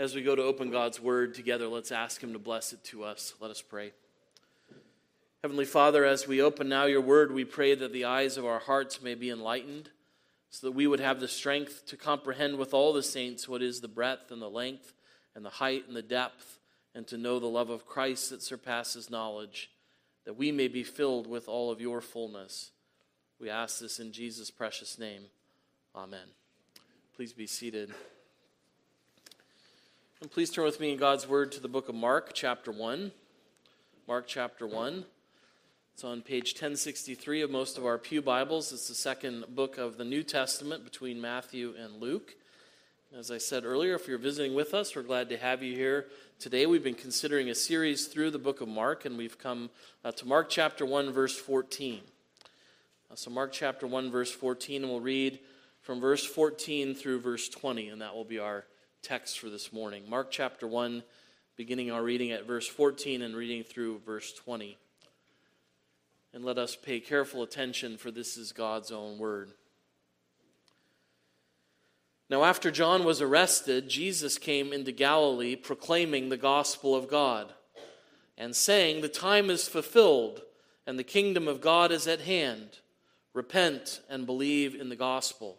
As we go to open God's word together, let's ask Him to bless it to us. Let us pray. Heavenly Father, as we open now your word, we pray that the eyes of our hearts may be enlightened, so that we would have the strength to comprehend with all the saints what is the breadth and the length and the height and the depth, and to know the love of Christ that surpasses knowledge, that we may be filled with all of your fullness. We ask this in Jesus' precious name. Amen. Please be seated. And please turn with me in God's Word to the book of Mark, chapter 1. Mark, chapter 1. It's on page 1063 of most of our Pew Bibles. It's the second book of the New Testament between Matthew and Luke. As I said earlier, if you're visiting with us, we're glad to have you here today. We've been considering a series through the book of Mark, and we've come uh, to Mark chapter 1, verse 14. Uh, so, Mark chapter 1, verse 14, and we'll read from verse 14 through verse 20, and that will be our text for this morning. Mark chapter 1, beginning our reading at verse 14 and reading through verse 20 and let us pay careful attention, for this is God's own word. Now, after John was arrested, Jesus came into Galilee proclaiming the gospel of God and saying, The time is fulfilled and the kingdom of God is at hand. Repent and believe in the gospel.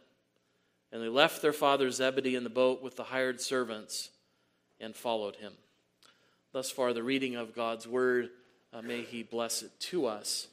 And they left their father Zebedee in the boat with the hired servants and followed him. Thus far, the reading of God's word. Uh, may he bless it to us.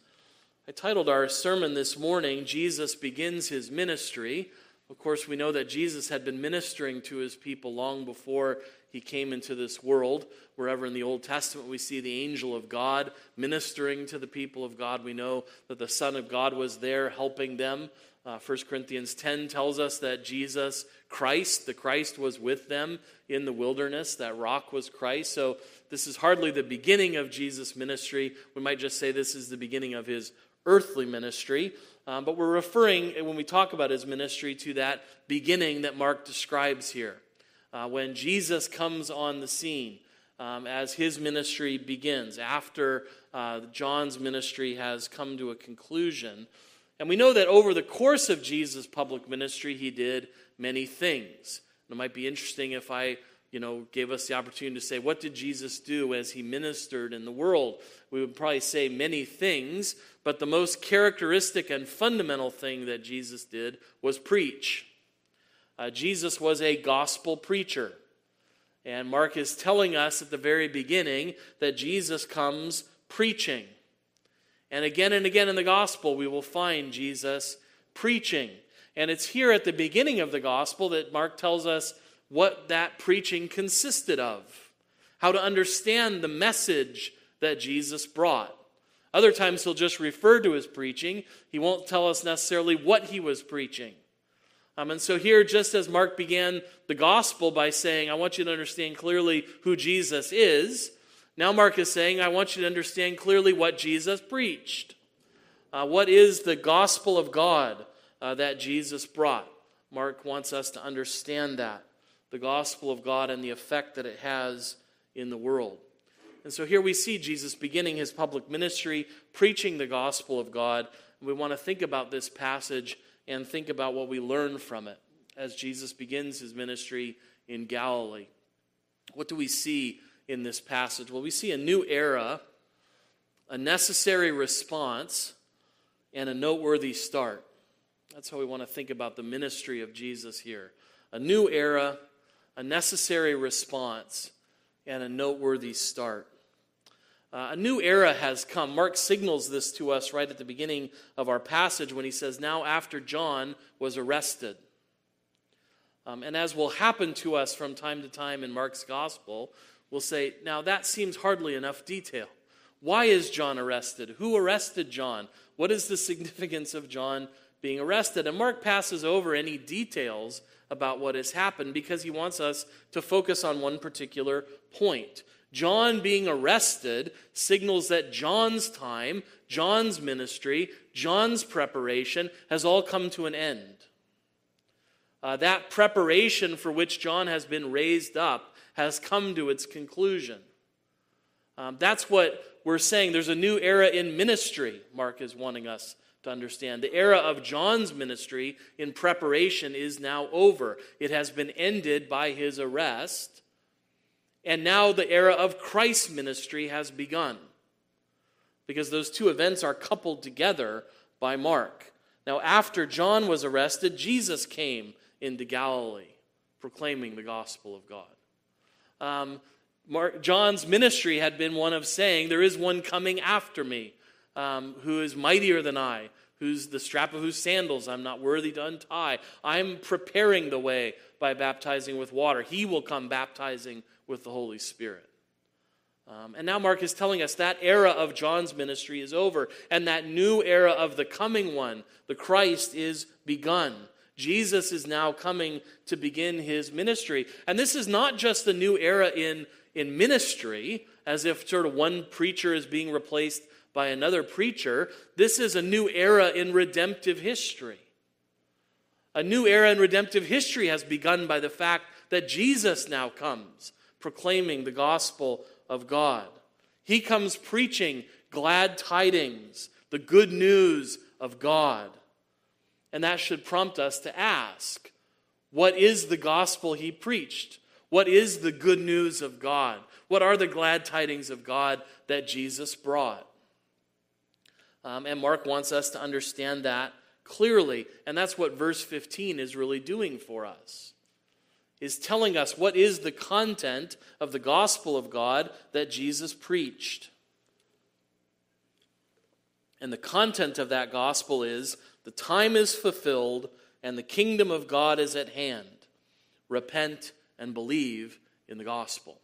I titled our sermon this morning, Jesus Begins His Ministry. Of course, we know that Jesus had been ministering to his people long before he came into this world. Wherever in the Old Testament we see the angel of God ministering to the people of God, we know that the Son of God was there helping them. Uh, 1 Corinthians 10 tells us that Jesus Christ, the Christ, was with them in the wilderness. That rock was Christ. So this is hardly the beginning of Jesus' ministry. We might just say this is the beginning of his earthly ministry. Um, but we're referring, when we talk about his ministry, to that beginning that Mark describes here. Uh, when Jesus comes on the scene um, as his ministry begins, after uh, John's ministry has come to a conclusion. And we know that over the course of Jesus' public ministry, he did many things. it might be interesting if I you know, gave us the opportunity to say, what did Jesus do as he ministered in the world? We would probably say many things, but the most characteristic and fundamental thing that Jesus did was preach. Uh, Jesus was a gospel preacher. And Mark is telling us at the very beginning that Jesus comes preaching. And again and again in the gospel, we will find Jesus preaching. And it's here at the beginning of the gospel that Mark tells us what that preaching consisted of, how to understand the message that Jesus brought. Other times he'll just refer to his preaching. He won't tell us necessarily what he was preaching. Um, and so, here, just as Mark began the gospel by saying, I want you to understand clearly who Jesus is, now Mark is saying, I want you to understand clearly what Jesus preached. Uh, what is the gospel of God uh, that Jesus brought? Mark wants us to understand that the gospel of God and the effect that it has in the world. And so here we see Jesus beginning his public ministry, preaching the gospel of God. We want to think about this passage and think about what we learn from it as Jesus begins his ministry in Galilee. What do we see in this passage? Well, we see a new era, a necessary response, and a noteworthy start. That's how we want to think about the ministry of Jesus here. A new era, a necessary response, and a noteworthy start. Uh, a new era has come. Mark signals this to us right at the beginning of our passage when he says, Now, after John was arrested. Um, and as will happen to us from time to time in Mark's gospel, we'll say, Now, that seems hardly enough detail. Why is John arrested? Who arrested John? What is the significance of John being arrested? And Mark passes over any details about what has happened because he wants us to focus on one particular point. John being arrested signals that John's time, John's ministry, John's preparation has all come to an end. Uh, that preparation for which John has been raised up has come to its conclusion. Um, that's what we're saying. There's a new era in ministry, Mark is wanting us to understand. The era of John's ministry in preparation is now over, it has been ended by his arrest. And now the era of Christ's ministry has begun. Because those two events are coupled together by Mark. Now, after John was arrested, Jesus came into Galilee, proclaiming the gospel of God. Um, Mark, John's ministry had been one of saying, There is one coming after me um, who is mightier than I, who's the strap of whose sandals I'm not worthy to untie. I'm preparing the way by baptizing with water. He will come baptizing with the Holy Spirit. Um, and now Mark is telling us that era of John's ministry is over, and that new era of the coming one, the Christ, is begun. Jesus is now coming to begin his ministry. And this is not just the new era in, in ministry, as if sort of one preacher is being replaced by another preacher. This is a new era in redemptive history. A new era in redemptive history has begun by the fact that Jesus now comes proclaiming the gospel of God. He comes preaching glad tidings, the good news of God. And that should prompt us to ask what is the gospel he preached? What is the good news of God? What are the glad tidings of God that Jesus brought? Um, and Mark wants us to understand that clearly. And that's what verse 15 is really doing for us is telling us what is the content of the gospel of God that Jesus preached. And the content of that gospel is the time is fulfilled and the kingdom of God is at hand. Repent and believe in the gospel.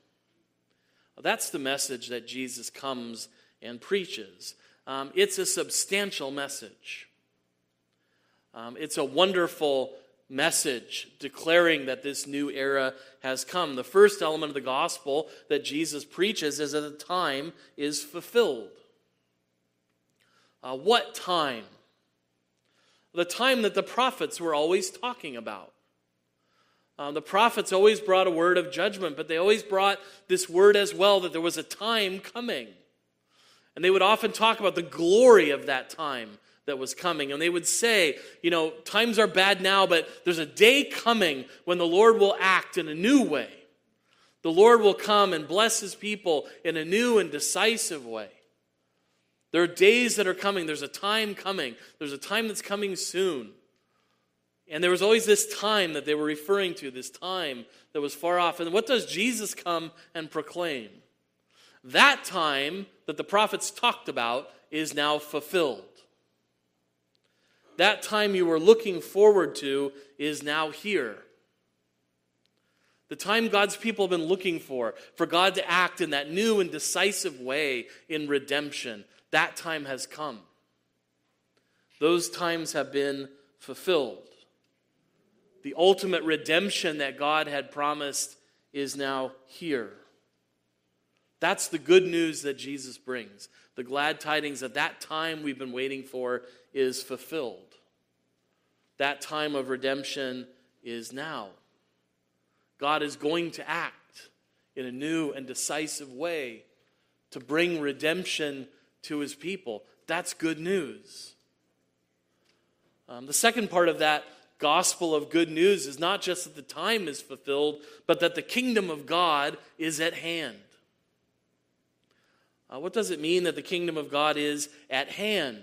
That's the message that Jesus comes and preaches. Um, it's a substantial message. Um, it's a wonderful message declaring that this new era has come. The first element of the gospel that Jesus preaches is that the time is fulfilled. Uh, what time? The time that the prophets were always talking about. Uh, the prophets always brought a word of judgment, but they always brought this word as well that there was a time coming. And they would often talk about the glory of that time that was coming. And they would say, you know, times are bad now, but there's a day coming when the Lord will act in a new way. The Lord will come and bless his people in a new and decisive way. There are days that are coming. There's a time coming. There's a time that's coming soon. And there was always this time that they were referring to, this time that was far off. And what does Jesus come and proclaim? That time that the prophets talked about is now fulfilled. That time you were looking forward to is now here. The time God's people have been looking for, for God to act in that new and decisive way in redemption, that time has come. Those times have been fulfilled. The ultimate redemption that God had promised is now here. That's the good news that Jesus brings. The glad tidings that that time we've been waiting for is fulfilled. That time of redemption is now. God is going to act in a new and decisive way to bring redemption to his people. That's good news. Um, the second part of that gospel of good news is not just that the time is fulfilled, but that the kingdom of God is at hand. Uh, what does it mean that the kingdom of God is at hand?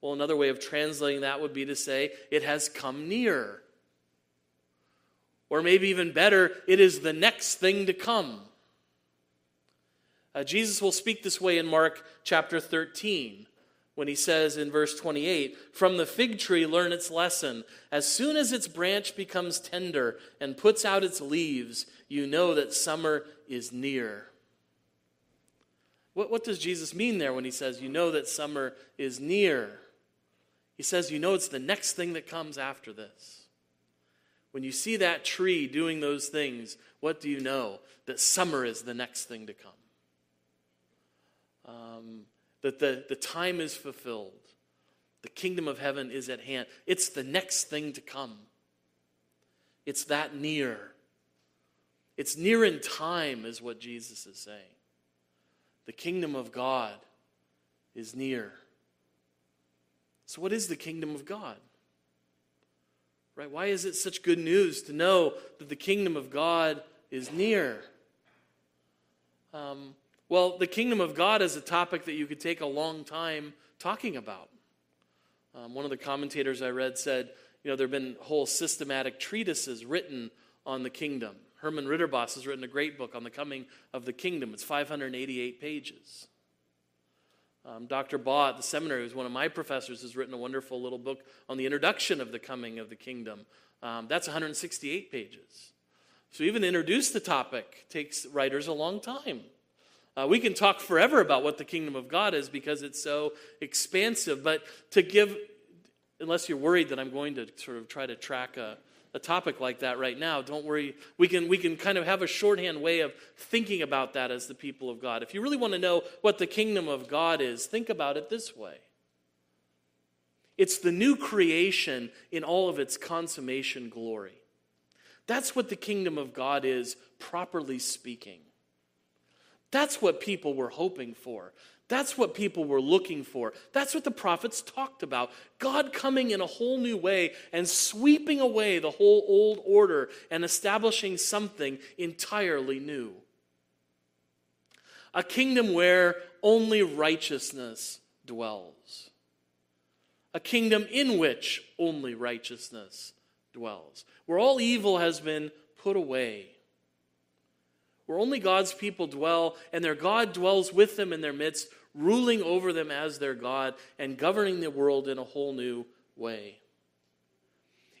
Well, another way of translating that would be to say, it has come near. Or maybe even better, it is the next thing to come. Uh, Jesus will speak this way in Mark chapter 13 when he says in verse 28 From the fig tree, learn its lesson. As soon as its branch becomes tender and puts out its leaves, you know that summer is near. What, what does Jesus mean there when he says, You know that summer is near? He says, You know, it's the next thing that comes after this. When you see that tree doing those things, what do you know? That summer is the next thing to come. Um, that the, the time is fulfilled. The kingdom of heaven is at hand. It's the next thing to come. It's that near. It's near in time, is what Jesus is saying. The kingdom of God is near. So, what is the kingdom of God? Right? Why is it such good news to know that the kingdom of God is near? Um, well, the kingdom of God is a topic that you could take a long time talking about. Um, one of the commentators I read said, you know, there have been whole systematic treatises written on the kingdom. Herman Ridderbos has written a great book on the coming of the kingdom. It's 588 pages. Um, Dr. Baugh at the seminary, who's one of my professors, has written a wonderful little book on the introduction of the coming of the kingdom. Um, that's 168 pages. So even to introduce the topic takes writers a long time. Uh, we can talk forever about what the kingdom of God is because it's so expansive, but to give, unless you're worried that I'm going to sort of try to track a, a topic like that right now, don't worry. We can, we can kind of have a shorthand way of thinking about that as the people of God. If you really want to know what the kingdom of God is, think about it this way it's the new creation in all of its consummation glory. That's what the kingdom of God is, properly speaking. That's what people were hoping for. That's what people were looking for. That's what the prophets talked about. God coming in a whole new way and sweeping away the whole old order and establishing something entirely new. A kingdom where only righteousness dwells. A kingdom in which only righteousness dwells. Where all evil has been put away where only God's people dwell, and their God dwells with them in their midst, ruling over them as their God and governing the world in a whole new way.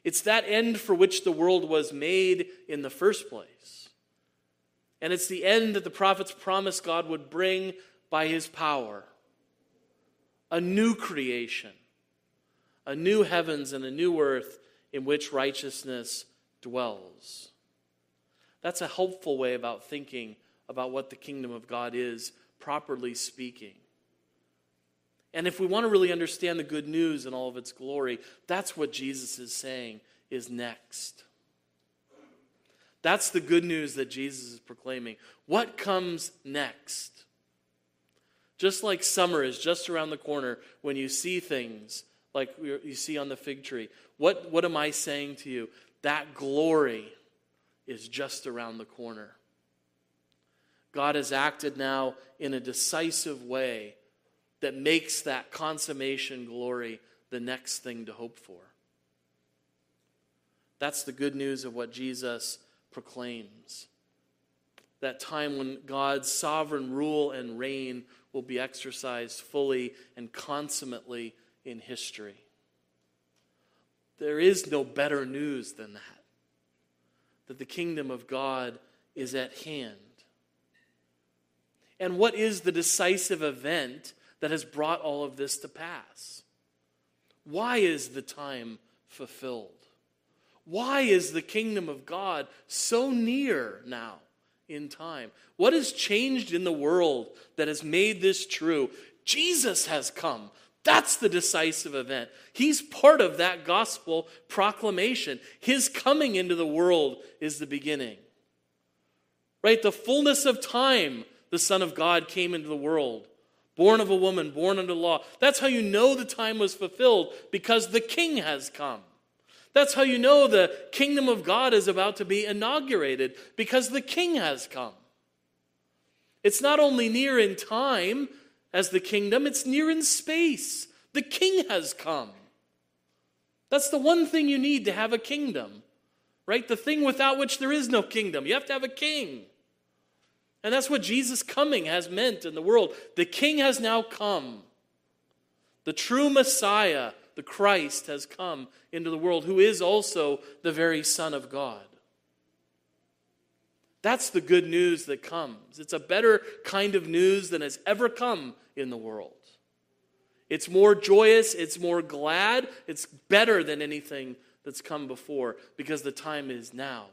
It's that end for which the world was made in the first place. And it's the end that the prophets promised God would bring by his power a new creation, a new heavens and a new earth in which righteousness dwells. That's a helpful way about thinking about what the kingdom of God is, properly speaking. And if we want to really understand the good news and all of its glory, that's what Jesus is saying is next. That's the good news that Jesus is proclaiming. What comes next? Just like summer is just around the corner when you see things like you see on the fig tree. What, what am I saying to you? That glory is just around the corner. God has acted now in a decisive way that makes that consummation glory the next thing to hope for. That's the good news of what Jesus proclaims. That time when God's sovereign rule and reign will be exercised fully and consummately in history. There is no better news than that that the kingdom of God is at hand. And what is the decisive event that has brought all of this to pass? Why is the time fulfilled? Why is the kingdom of God so near now in time? What has changed in the world that has made this true? Jesus has come. That's the decisive event. He's part of that gospel proclamation. His coming into the world is the beginning. Right? The fullness of time, the Son of God came into the world, born of a woman, born under law. That's how you know the time was fulfilled because the King has come. That's how you know the kingdom of God is about to be inaugurated because the King has come. It's not only near in time, as the kingdom, it's near in space. The king has come. That's the one thing you need to have a kingdom, right? The thing without which there is no kingdom. You have to have a king. And that's what Jesus coming has meant in the world. The king has now come. The true Messiah, the Christ, has come into the world, who is also the very Son of God. That's the good news that comes. It's a better kind of news than has ever come in the world. It's more joyous, it's more glad, it's better than anything that's come before because the time is now.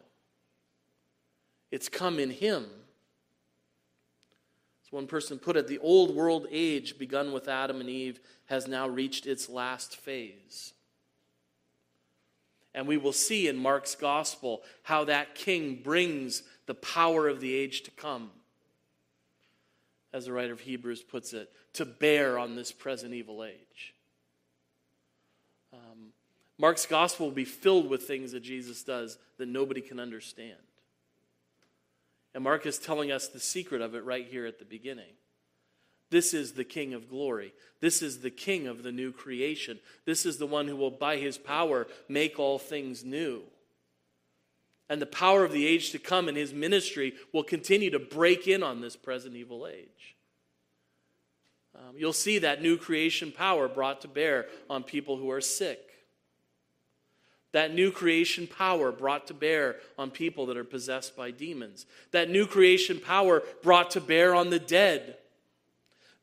It's come in Him. As one person put it, the old world age, begun with Adam and Eve, has now reached its last phase. And we will see in Mark's gospel how that king brings the power of the age to come, as the writer of Hebrews puts it, to bear on this present evil age. Um, Mark's gospel will be filled with things that Jesus does that nobody can understand. And Mark is telling us the secret of it right here at the beginning. This is the King of glory. This is the King of the new creation. This is the one who will, by his power, make all things new. And the power of the age to come in his ministry will continue to break in on this present evil age. Um, you'll see that new creation power brought to bear on people who are sick that new creation power brought to bear on people that are possessed by demons. That new creation power brought to bear on the dead.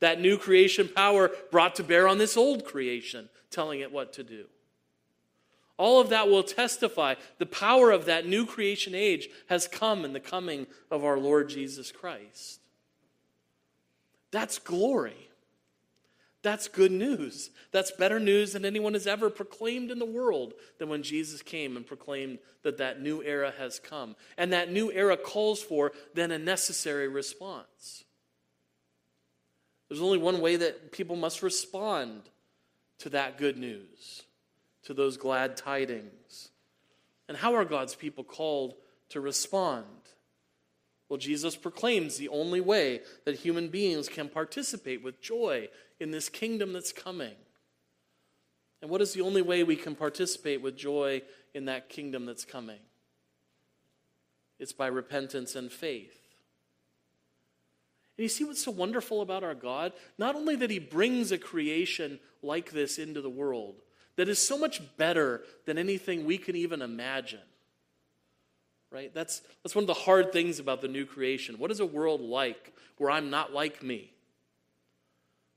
That new creation power brought to bear on this old creation, telling it what to do. All of that will testify the power of that new creation age has come in the coming of our Lord Jesus Christ. That's glory. That's good news. That's better news than anyone has ever proclaimed in the world than when Jesus came and proclaimed that that new era has come. And that new era calls for then a necessary response. There's only one way that people must respond to that good news, to those glad tidings. And how are God's people called to respond? Well, Jesus proclaims the only way that human beings can participate with joy in this kingdom that's coming. And what is the only way we can participate with joy in that kingdom that's coming? It's by repentance and faith. And you see what's so wonderful about our God? Not only that He brings a creation like this into the world, that is so much better than anything we can even imagine. Right? That's, that's one of the hard things about the new creation. What is a world like where I'm not like me?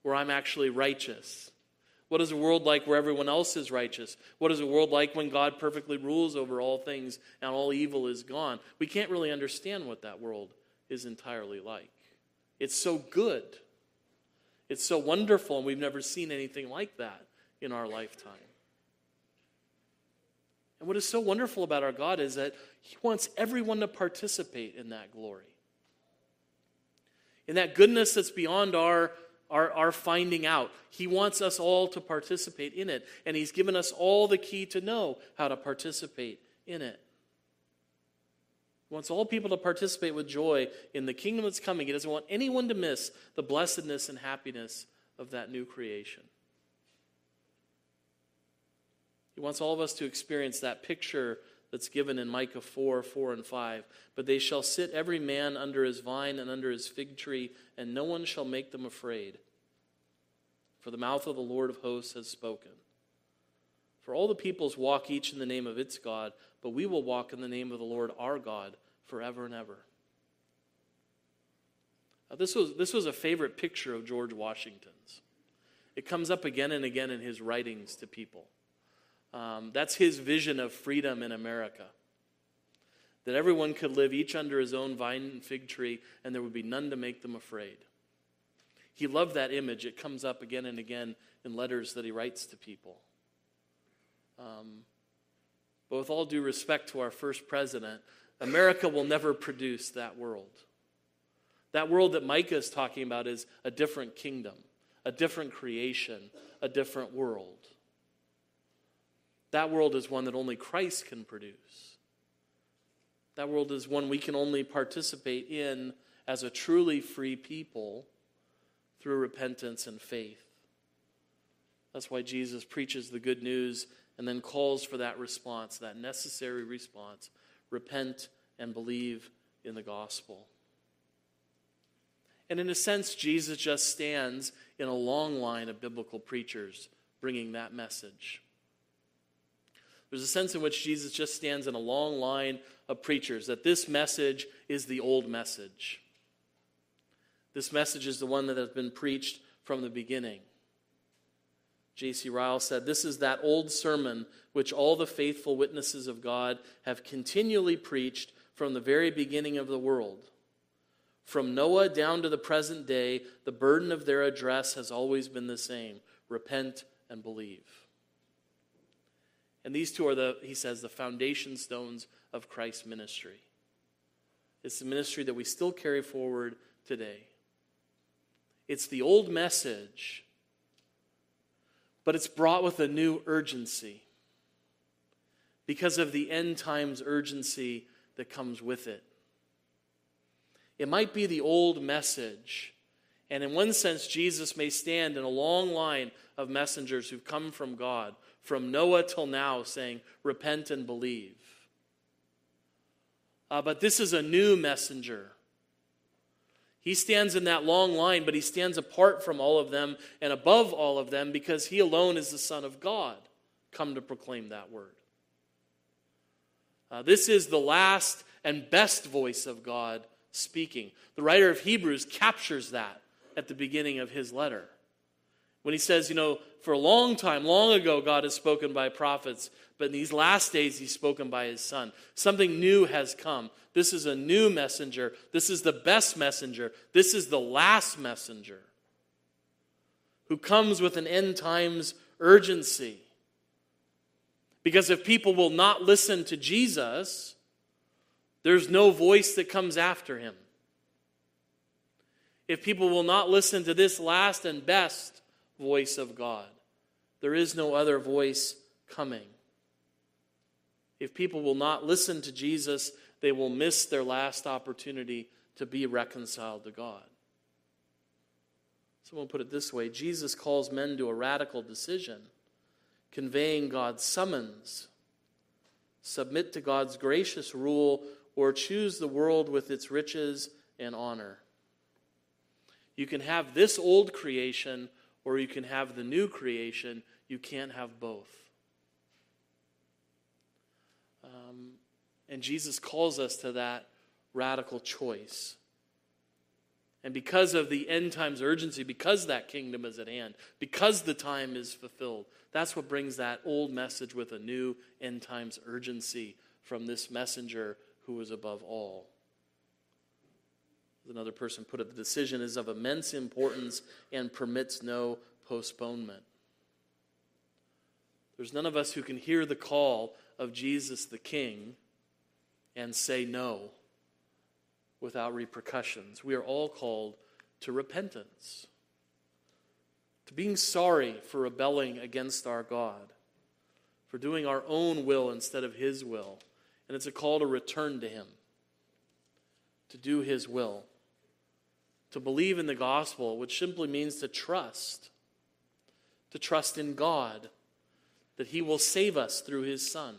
where I'm actually righteous? What is a world like where everyone else is righteous? What is a world like when God perfectly rules over all things and all evil is gone? We can't really understand what that world is entirely like. It's so good. It's so wonderful, and we've never seen anything like that in our lifetime. And what is so wonderful about our God is that He wants everyone to participate in that glory, in that goodness that's beyond our our, our finding out. He wants us all to participate in it, and He's given us all the key to know how to participate in it. He wants all people to participate with joy in the kingdom that's coming. He doesn't want anyone to miss the blessedness and happiness of that new creation. He wants all of us to experience that picture that's given in Micah 4 4 and 5. But they shall sit every man under his vine and under his fig tree, and no one shall make them afraid. For the mouth of the Lord of hosts has spoken. For all the peoples walk each in the name of its God, but we will walk in the name of the Lord our God forever and ever. Now, this, was, this was a favorite picture of George Washington's. It comes up again and again in his writings to people. Um, that's his vision of freedom in America. That everyone could live each under his own vine and fig tree, and there would be none to make them afraid. He loved that image. It comes up again and again in letters that he writes to people. Um, but with all due respect to our first president, America will never produce that world. That world that Micah is talking about is a different kingdom, a different creation, a different world. That world is one that only Christ can produce. That world is one we can only participate in as a truly free people through repentance and faith. That's why Jesus preaches the good news and then calls for that response, that necessary response repent and believe in the gospel. And in a sense, Jesus just stands in a long line of biblical preachers bringing that message. There's a sense in which Jesus just stands in a long line of preachers, that this message is the old message. This message is the one that has been preached from the beginning. J.C. Ryle said, This is that old sermon which all the faithful witnesses of God have continually preached from the very beginning of the world. From Noah down to the present day, the burden of their address has always been the same repent and believe. And these two are the, he says, the foundation stones of Christ's ministry. It's the ministry that we still carry forward today. It's the old message but it's brought with a new urgency because of the end times urgency that comes with it. It might be the old message, and in one sense, Jesus may stand in a long line of messengers who've come from God, from Noah till now, saying, Repent and believe. Uh, but this is a new messenger he stands in that long line, but he stands apart from all of them and above all of them because he alone is the Son of God, come to proclaim that word. Uh, this is the last and best voice of God speaking. The writer of Hebrews captures that at the beginning of his letter. When he says, you know, for a long time, long ago, God has spoken by prophets, but in these last days, he's spoken by his son. Something new has come. This is a new messenger. This is the best messenger. This is the last messenger who comes with an end times urgency. Because if people will not listen to Jesus, there's no voice that comes after him. If people will not listen to this last and best voice of God, there is no other voice coming. If people will not listen to Jesus, they will miss their last opportunity to be reconciled to God. Someone put it this way Jesus calls men to a radical decision, conveying God's summons. Submit to God's gracious rule or choose the world with its riches and honor. You can have this old creation or you can have the new creation. You can't have both. Um, and Jesus calls us to that radical choice. And because of the end times urgency, because that kingdom is at hand, because the time is fulfilled, that's what brings that old message with a new end times urgency from this messenger who is above all. Another person put it the decision is of immense importance and permits no postponement. There's none of us who can hear the call of Jesus the King and say no without repercussions. We are all called to repentance, to being sorry for rebelling against our God, for doing our own will instead of His will. And it's a call to return to Him, to do His will, to believe in the gospel, which simply means to trust, to trust in God that He will save us through His Son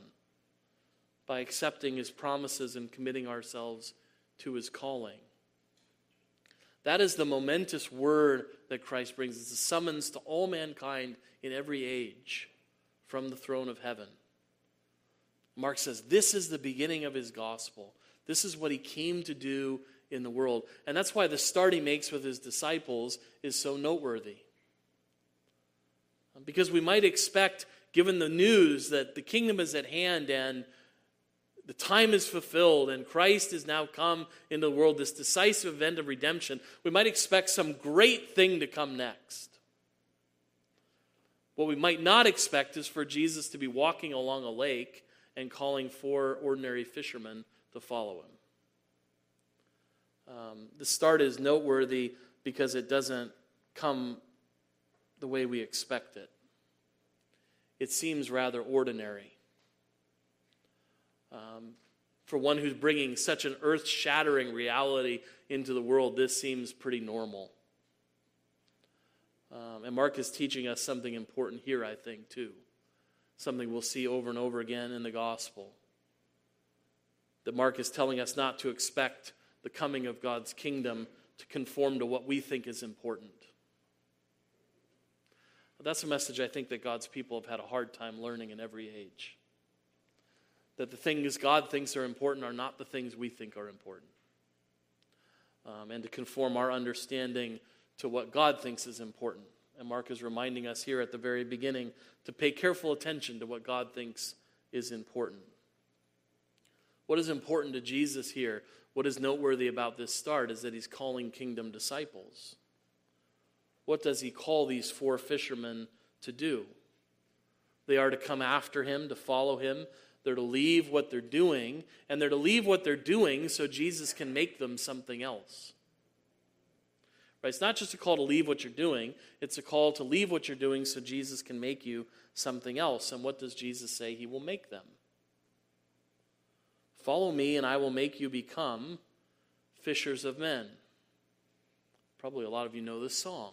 by accepting his promises and committing ourselves to his calling. That is the momentous word that Christ brings. It's a summons to all mankind in every age from the throne of heaven. Mark says this is the beginning of his gospel. This is what he came to do in the world. And that's why the start he makes with his disciples is so noteworthy. Because we might expect, given the news that the kingdom is at hand and the time is fulfilled and Christ is now come into the world, this decisive event of redemption, we might expect some great thing to come next. What we might not expect is for Jesus to be walking along a lake and calling four ordinary fishermen to follow him. Um, the start is noteworthy because it doesn't come the way we expect it. It seems rather ordinary. Um, for one who's bringing such an earth shattering reality into the world, this seems pretty normal. Um, and Mark is teaching us something important here, I think, too. Something we'll see over and over again in the gospel. That Mark is telling us not to expect the coming of God's kingdom to conform to what we think is important. But that's a message I think that God's people have had a hard time learning in every age that the things God thinks are important are not the things we think are important. Um, and to conform our understanding to what God thinks is important And Mark is reminding us here at the very beginning to pay careful attention to what God thinks is important. What is important to Jesus here, what is noteworthy about this start, is that he's calling kingdom disciples. What does he call these four fishermen to do? They are to come after him, to follow him. They're to leave what they're doing, and they're to leave what they're doing so Jesus can make them something else. Right? It's not just a call to leave what you're doing, it's a call to leave what you're doing so Jesus can make you something else. And what does Jesus say? He will make them. Follow me, and I will make you become fishers of men. Probably a lot of you know this song.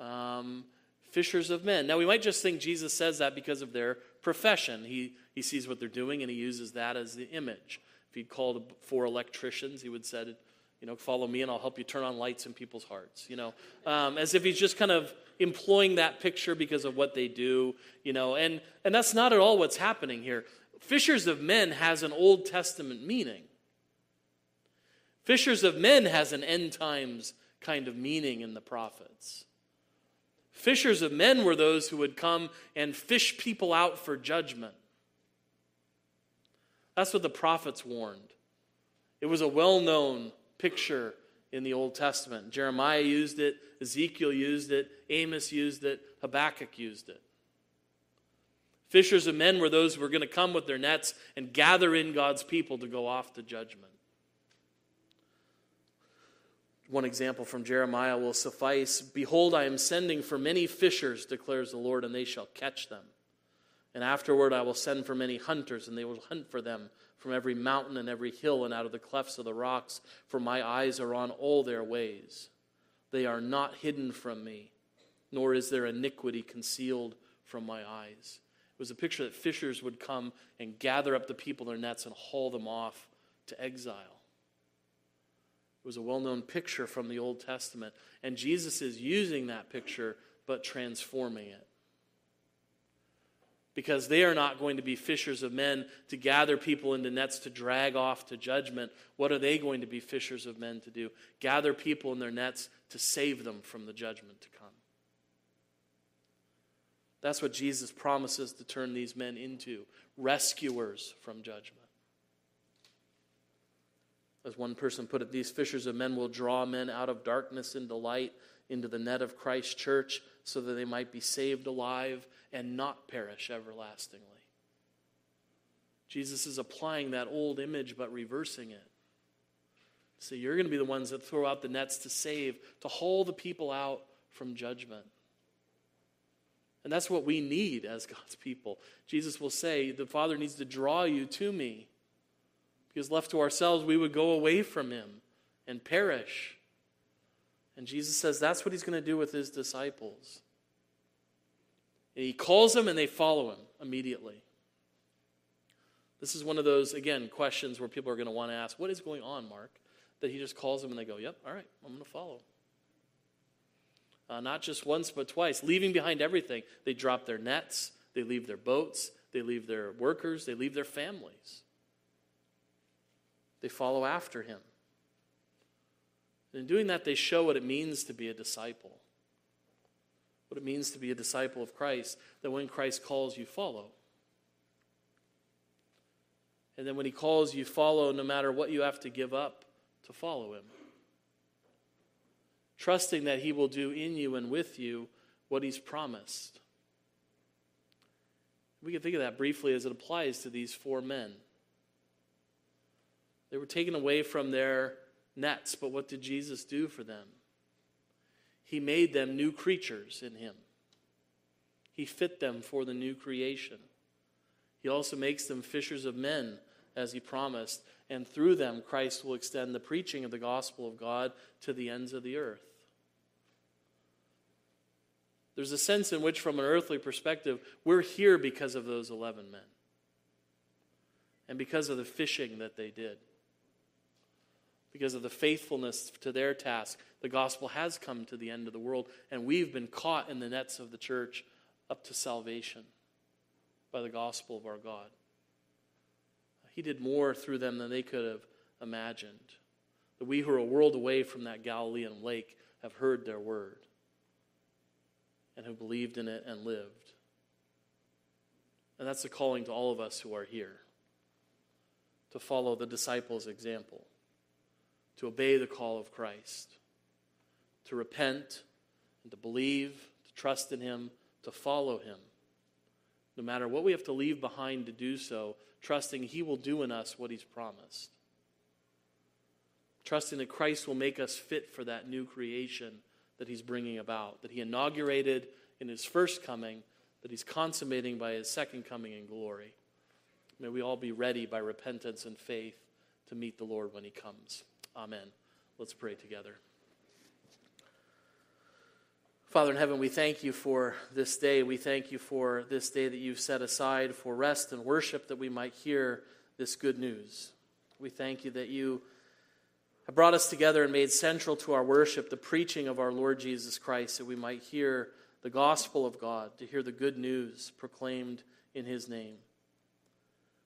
Um, fishers of men. Now, we might just think Jesus says that because of their profession. He, he sees what they're doing and he uses that as the image. If he'd called four electricians, he would said, you know, follow me and I'll help you turn on lights in people's hearts, you know, um, as if he's just kind of employing that picture because of what they do, you know, and, and that's not at all what's happening here. Fishers of men has an Old Testament meaning. Fishers of men has an end times kind of meaning in the prophets. Fishers of men were those who would come and fish people out for judgment. That's what the prophets warned. It was a well known picture in the Old Testament. Jeremiah used it, Ezekiel used it, Amos used it, Habakkuk used it. Fishers of men were those who were going to come with their nets and gather in God's people to go off to judgment. One example from Jeremiah will suffice Behold, I am sending for many fishers, declares the Lord, and they shall catch them. And afterward I will send for many hunters, and they will hunt for them from every mountain and every hill and out of the clefts of the rocks, for my eyes are on all their ways. They are not hidden from me, nor is their iniquity concealed from my eyes. It was a picture that fishers would come and gather up the people in their nets and haul them off to exile. It was a well known picture from the Old Testament, and Jesus is using that picture but transforming it because they are not going to be fishers of men to gather people into nets to drag off to judgment. What are they going to be fishers of men to do? Gather people in their nets to save them from the judgment to come. That's what Jesus promises to turn these men into rescuers from judgment. As one person put it, these fishers of men will draw men out of darkness into light, into the net of Christ's church, so that they might be saved alive and not perish everlastingly. Jesus is applying that old image but reversing it. So you're going to be the ones that throw out the nets to save, to haul the people out from judgment. And that's what we need as God's people. Jesus will say, The Father needs to draw you to me. Because left to ourselves, we would go away from him and perish. And Jesus says that's what he's going to do with his disciples. And he calls them and they follow him immediately. This is one of those, again, questions where people are going to want to ask, What is going on, Mark? That he just calls them and they go, Yep, all right, I'm going to follow. Uh, not just once, but twice, leaving behind everything. They drop their nets, they leave their boats, they leave their workers, they leave their families. They follow after him. And in doing that, they show what it means to be a disciple what it means to be a disciple of Christ, that when Christ calls, you follow. And then when he calls, you follow no matter what you have to give up to follow him. Trusting that he will do in you and with you what he's promised. We can think of that briefly as it applies to these four men. They were taken away from their nets, but what did Jesus do for them? He made them new creatures in Him. He fit them for the new creation. He also makes them fishers of men, as He promised, and through them, Christ will extend the preaching of the gospel of God to the ends of the earth. There's a sense in which, from an earthly perspective, we're here because of those 11 men and because of the fishing that they did because of the faithfulness to their task, the gospel has come to the end of the world, and we've been caught in the nets of the church up to salvation by the gospel of our God. He did more through them than they could have imagined. That we who are a world away from that Galilean lake have heard their word. And who believed in it and lived. And that's the calling to all of us who are here to follow the disciples' example, to obey the call of Christ, to repent and to believe, to trust in Him, to follow Him. No matter what we have to leave behind to do so, trusting He will do in us what He's promised. Trusting that Christ will make us fit for that new creation that He's bringing about, that He inaugurated in His first coming, that He's consummating by His second coming in glory. May we all be ready by repentance and faith to meet the Lord when he comes. Amen. Let's pray together. Father in heaven, we thank you for this day. We thank you for this day that you've set aside for rest and worship that we might hear this good news. We thank you that you brought us together and made central to our worship the preaching of our Lord Jesus Christ, that we might hear the gospel of God, to hear the good news proclaimed in his name.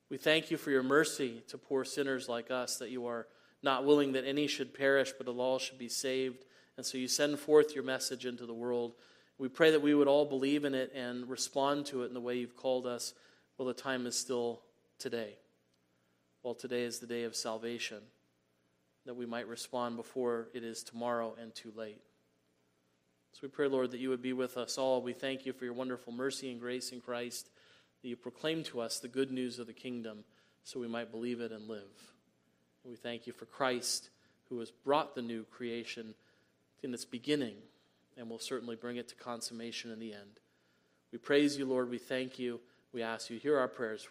We thank you for your mercy to poor sinners like us, that you are not willing that any should perish, but that all should be saved. And so you send forth your message into the world. We pray that we would all believe in it and respond to it in the way you've called us while the time is still today. While today is the day of salvation, that we might respond before it is tomorrow and too late. So we pray, Lord, that you would be with us all. We thank you for your wonderful mercy and grace in Christ that you proclaim to us the good news of the kingdom so we might believe it and live. And we thank you for Christ who has brought the new creation in its beginning and will certainly bring it to consummation in the end. We praise you, Lord. We thank you. We ask you, hear our prayers.